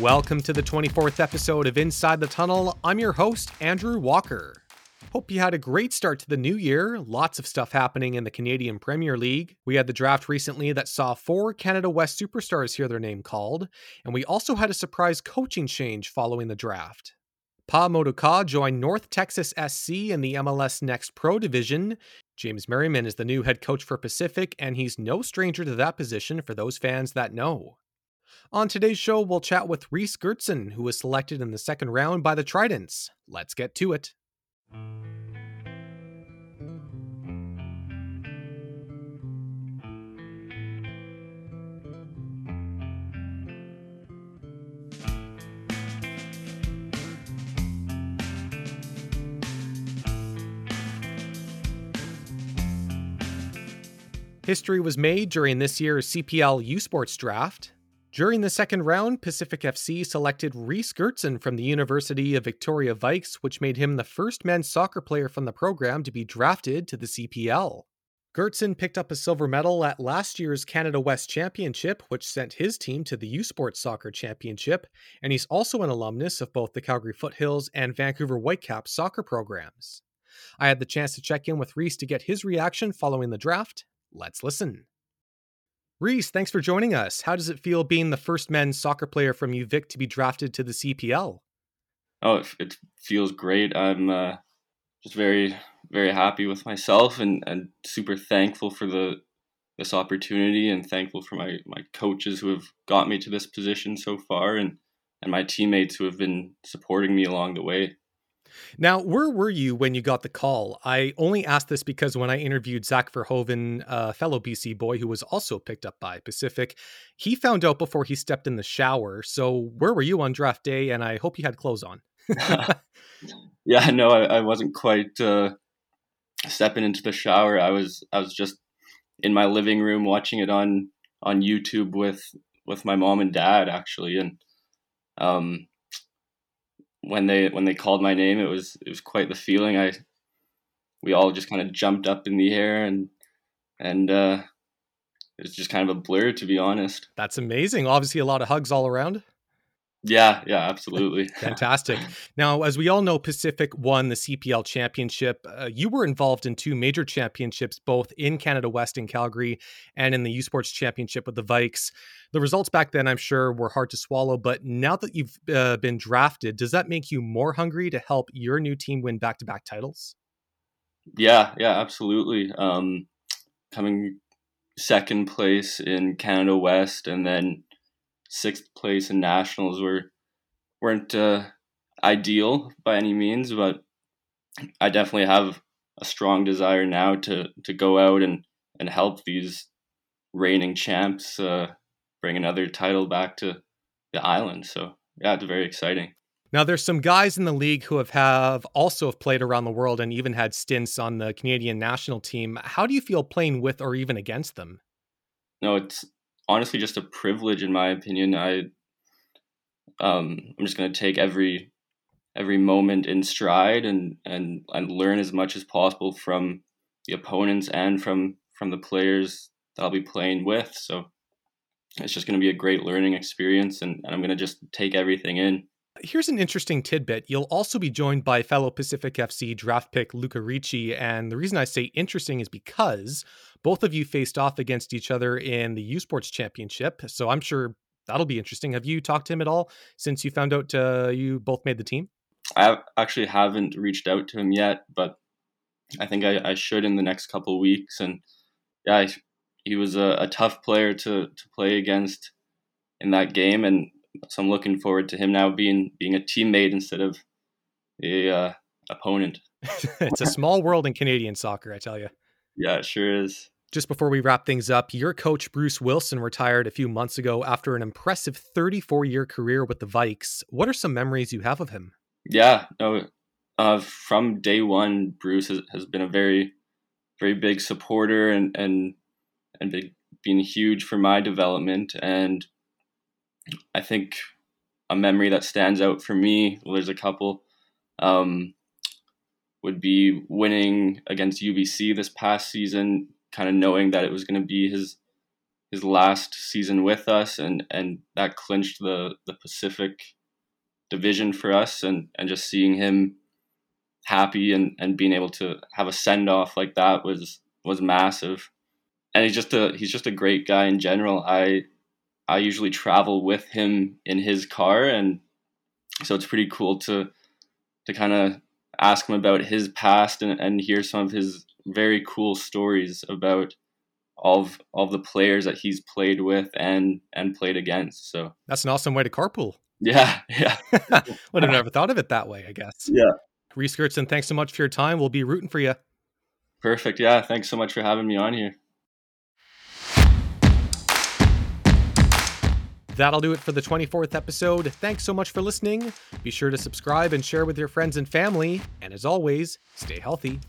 Welcome to the 24th episode of Inside the Tunnel. I'm your host, Andrew Walker. Hope you had a great start to the new year. Lots of stuff happening in the Canadian Premier League. We had the draft recently that saw four Canada West superstars hear their name called, and we also had a surprise coaching change following the draft. Pa Modou Kah joined North Texas SC in the MLS Next Pro division. James Merriman is the new head coach for Pacific, and he's no stranger to that position for those fans that know. On today's show, we'll chat with Reese Gertson, who was selected in the second round by the Tridents. Let's get to it. History was made during this year's CPL U Sports draft. During the second round, Pacific FC selected Reese Gertson from the University of Victoria Vikes, which made him the first men's soccer player from the program to be drafted to the CPL. Gertson picked up a silver medal at last year's Canada West Championship, which sent his team to the U Sports Soccer Championship, and he's also an alumnus of both the Calgary Foothills and Vancouver Whitecaps soccer programs. I had the chance to check in with Reese to get his reaction following the draft, Let's listen. Reese, thanks for joining us. How does it feel being the first men's soccer player from UVic to be drafted to the CPL? Oh, it, it feels great. I'm uh, just very, very happy with myself and, and super thankful for the this opportunity and thankful for my, my coaches who have got me to this position so far and, and my teammates who have been supporting me along the way. Now, where were you when you got the call? I only asked this because when I interviewed Zach Verhoeven, a fellow BC boy who was also picked up by Pacific, he found out before he stepped in the shower. So, where were you on draft day? And I hope you had clothes on. yeah, no, I, I wasn't quite uh, stepping into the shower. I was, I was just in my living room watching it on on YouTube with with my mom and dad actually, and um, when they when they called my name, it was it was quite the feeling. I we all just kind of jumped up in the air and and uh, it was just kind of a blur to be honest. That's amazing. Obviously, a lot of hugs all around. Yeah, yeah, absolutely. Fantastic. Now, as we all know, Pacific won the CPL championship. Uh, you were involved in two major championships, both in Canada West in Calgary and in the U Sports Championship with the Vikes. The results back then, I'm sure, were hard to swallow. But now that you've uh, been drafted, does that make you more hungry to help your new team win back to back titles? Yeah, yeah, absolutely. Um, coming second place in Canada West and then sixth place in nationals were weren't uh, ideal by any means, but I definitely have a strong desire now to to go out and and help these reigning champs uh, bring another title back to the island. So yeah, it's very exciting. Now, there's some guys in the league who have, have also have played around the world and even had stints on the Canadian national team. How do you feel playing with or even against them? No, it's honestly just a privilege in my opinion. I um, I'm just gonna take every every moment in stride and and and learn as much as possible from the opponents and from from the players that I'll be playing with. So it's just going to be a great learning experience, and, and I'm going to just take everything in. Here's an interesting tidbit. You'll also be joined by fellow Pacific FC draft pick Luca Ricci. And the reason I say interesting is because both of you faced off against each other in the U Sports Championship. So I'm sure that'll be interesting. Have you talked to him at all since you found out uh, you both made the team? I actually haven't reached out to him yet, but I think I, I should in the next couple weeks. And yeah, he was a, a, tough player to, to play against in that game, and so I'm looking forward to him now being being a teammate instead of a uh, opponent. it's a small world in Canadian soccer, I tell you. Yeah, it sure is. Just before we wrap things up, your coach Bruce Wilson retired a few months ago after an impressive 34 year career with the Vikes. What are some memories you have of him? Yeah, no, uh, from day one, Bruce has, has been a very, very big supporter and and and big, been huge for my development. And I think a memory that stands out for me, well, there's a couple, um, would be winning against UBC this past season kind of knowing that it was going to be his his last season with us, and and that clinched the the Pacific division for us, and and just seeing him happy and and being able to have a send off like that was was massive. And he's just a he's just a great guy in general. I I usually travel with him in his car, and so it's pretty cool to to kind of ask him about his past and, and hear some of his very cool stories about all of all of the players that he's played with and and played against. So that's an awesome way to carpool. Yeah, yeah. Would have never thought of it that way, I guess. Yeah. Reese Gertson, thanks so much for your time. We'll be rooting for you. Perfect. Yeah. Thanks so much for having me on here. That'll do it for the 24th episode. Thanks so much for listening. Be sure to subscribe and share with your friends and family. And as always, stay healthy.